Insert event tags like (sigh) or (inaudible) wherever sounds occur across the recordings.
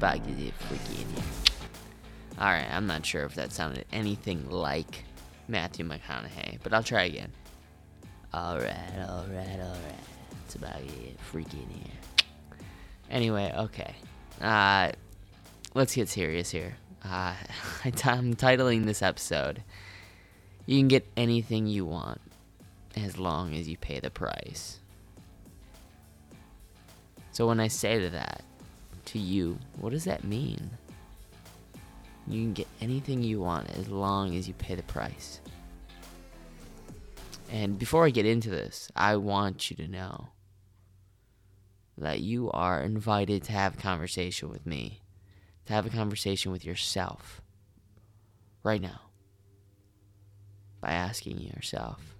Get freaky in. Alright, I'm not sure if that sounded anything like Matthew McConaughey, but I'll try again. Alright, alright, alright. It's about get freaky here. Anyway, okay. Uh, let's get serious here. Uh, (laughs) I'm titling this episode, You Can Get Anything You Want as long as you pay the price. So when I say to that, to you, what does that mean? You can get anything you want as long as you pay the price. And before I get into this, I want you to know that you are invited to have a conversation with me, to have a conversation with yourself right now by asking yourself,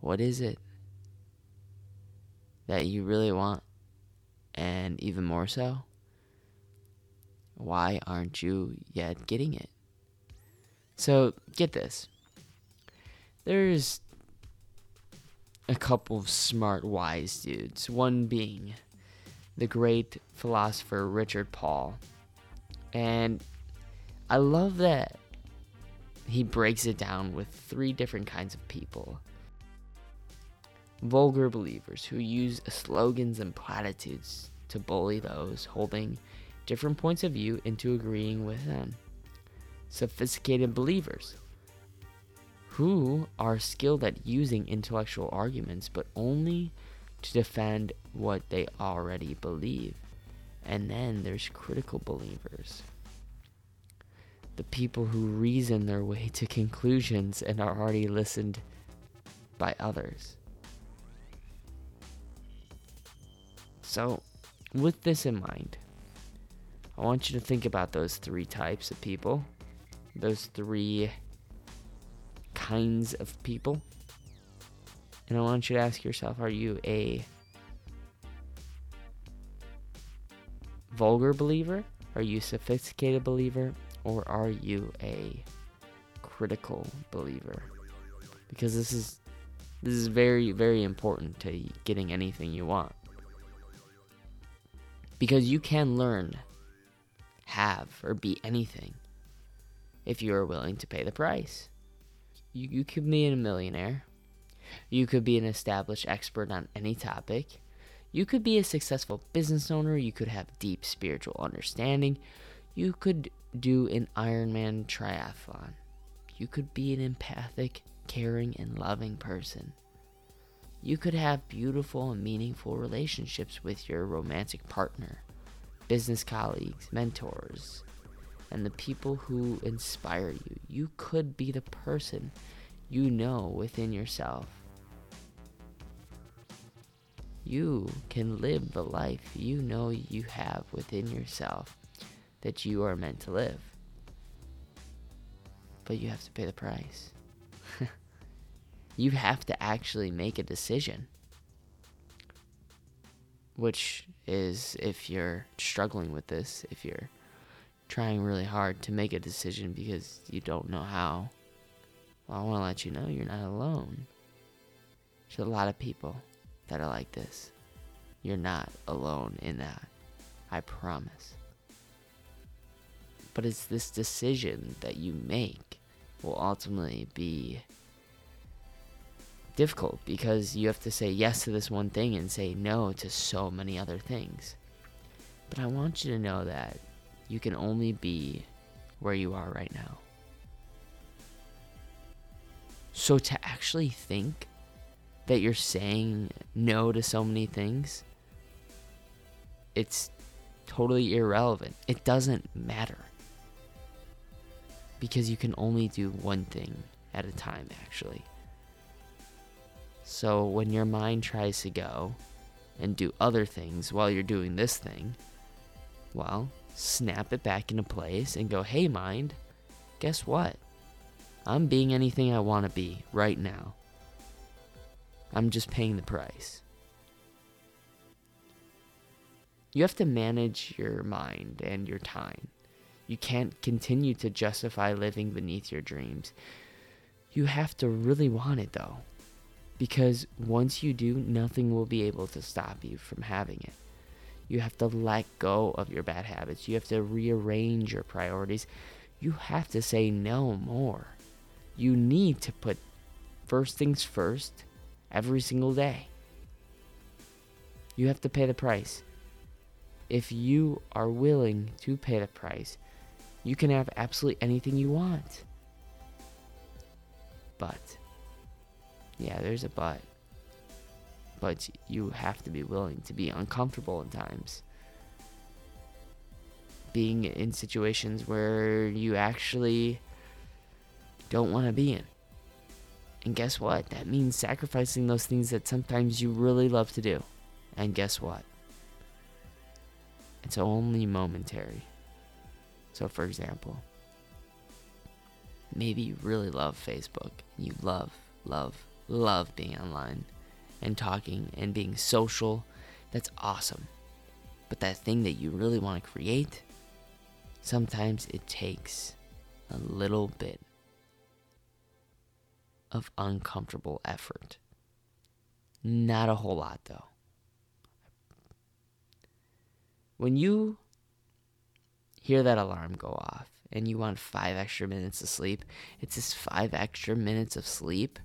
what is it that you really want? And even more so, why aren't you yet getting it? So, get this. There's a couple of smart, wise dudes. One being the great philosopher Richard Paul. And I love that he breaks it down with three different kinds of people vulgar believers who use slogans and platitudes to bully those holding different points of view into agreeing with them. Sophisticated believers who are skilled at using intellectual arguments but only to defend what they already believe. And then there's critical believers. The people who reason their way to conclusions and are already listened by others. So, with this in mind, I want you to think about those three types of people, those three kinds of people. And I want you to ask yourself are you a vulgar believer? Are you a sophisticated believer? Or are you a critical believer? Because this is this is very very important to getting anything you want because you can learn, have, or be anything if you are willing to pay the price. You, you could be a millionaire. You could be an established expert on any topic. You could be a successful business owner. You could have deep spiritual understanding. You could do an Ironman triathlon. You could be an empathic, caring, and loving person. You could have beautiful and meaningful relationships with your romantic partner, business colleagues, mentors, and the people who inspire you. You could be the person you know within yourself. You can live the life you know you have within yourself that you are meant to live. But you have to pay the price you have to actually make a decision. Which is, if you're struggling with this, if you're trying really hard to make a decision because you don't know how, well, I want to let you know you're not alone. There's a lot of people that are like this. You're not alone in that. I promise. But it's this decision that you make will ultimately be difficult because you have to say yes to this one thing and say no to so many other things. But I want you to know that you can only be where you are right now. So to actually think that you're saying no to so many things, it's totally irrelevant. It doesn't matter. Because you can only do one thing at a time, actually. So when your mind tries to go and do other things while you're doing this thing, well, snap it back into place and go, hey, mind, guess what? I'm being anything I want to be right now. I'm just paying the price. You have to manage your mind and your time. You can't continue to justify living beneath your dreams. You have to really want it, though. Because once you do, nothing will be able to stop you from having it. You have to let go of your bad habits. You have to rearrange your priorities. You have to say no more. You need to put first things first every single day. You have to pay the price. If you are willing to pay the price, you can have absolutely anything you want. But, yeah, there's a but. But you have to be willing to be uncomfortable at times. Being in situations where you actually don't want to be in. And guess what? That means sacrificing those things that sometimes you really love to do. And guess what? It's only momentary. So, for example, maybe you really love Facebook. You love, love, love being online and talking and being social. That's awesome. But that thing that you really want to create, sometimes it takes a little bit of uncomfortable effort. Not a whole lot, though. When you hear that alarm go off and you want five extra minutes of sleep, it's just five extra minutes of sleep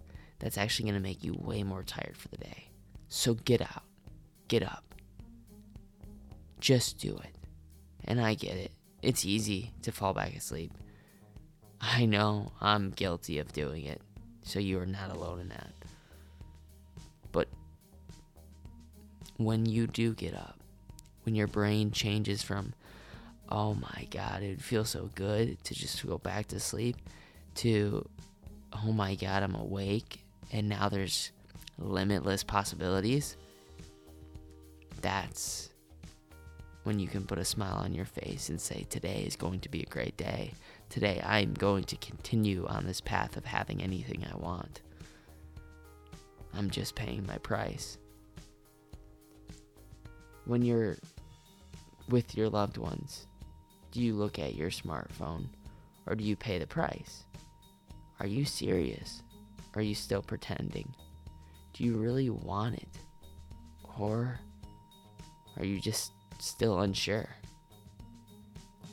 that's actually going to make you way more tired for the day. So get out, get up, just do it. And I get it, it's easy to fall back asleep. I know I'm guilty of doing it, so you are not alone in that. But when you do get up, when your brain changes from, oh my God, it feels so good to just go back to sleep, to, oh my God, I'm awake and now there's limitless possibilities, that's when you can put a smile on your face and say, Today is going to be a great day. Today I'm going to continue on this path of having anything I want. I'm just paying my price. When you're with your loved ones, do you look at your smartphone or do you pay the price? Are you serious? Are you still pretending? Do you really want it? Or are you just still unsure?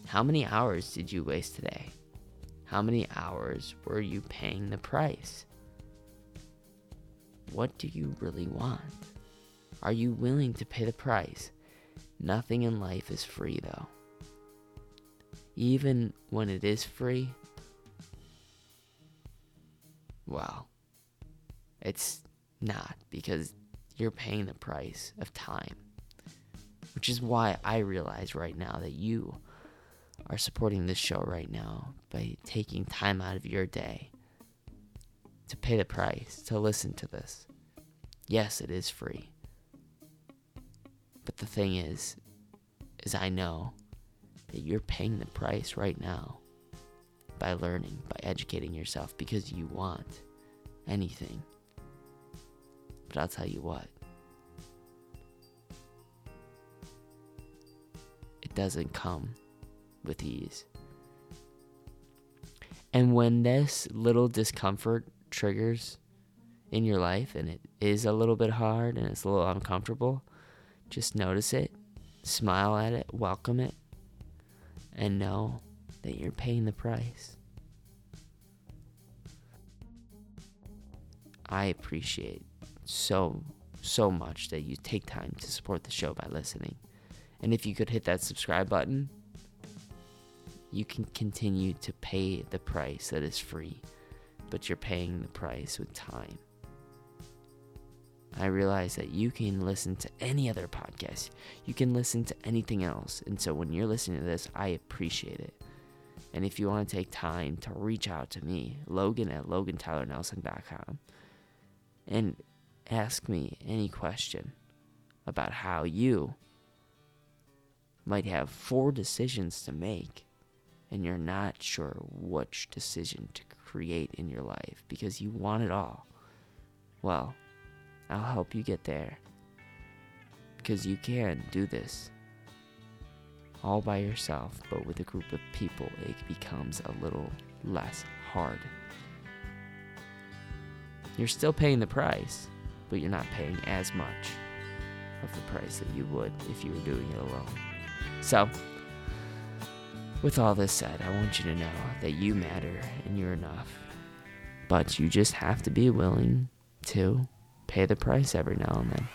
How many hours did you waste today? How many hours were you paying the price? What do you really want? Are you willing to pay the price? Nothing in life is free, though. Even when it is free, well, it's not because you're paying the price of time. Which is why I realize right now that you are supporting this show right now by taking time out of your day to pay the price to listen to this. Yes, it is free. But the thing is, is I know that you're paying the price right now by learning, by educating yourself because you want anything. But I'll tell you what. It doesn't come with ease. And when this little discomfort triggers in your life and it is a little bit hard and it's a little uncomfortable, just notice it, smile at it, welcome it, and know that you're paying the price. I appreciate so, so much that you take time to support the show by listening. And if you could hit that subscribe button, you can continue to pay the price that is free, but you're paying the price with time. I realize that you can listen to any other podcast. You can listen to anything else. And so when you're listening to this, I appreciate it. And if you want to take time to reach out to me, Logan at LoganTylerNelson.com, and ask me any question about how you might have four decisions to make and you're not sure which decision to create in your life because you want it all. Well, I'll help you get there. Because you can do this all by yourself, but with a group of people, it becomes a little less hard. You're still paying the price, but you're not paying as much of the price that you would if you were doing it alone. So, with all this said, I want you to know that you matter and you're enough. But you just have to be willing to pay the price every now and then.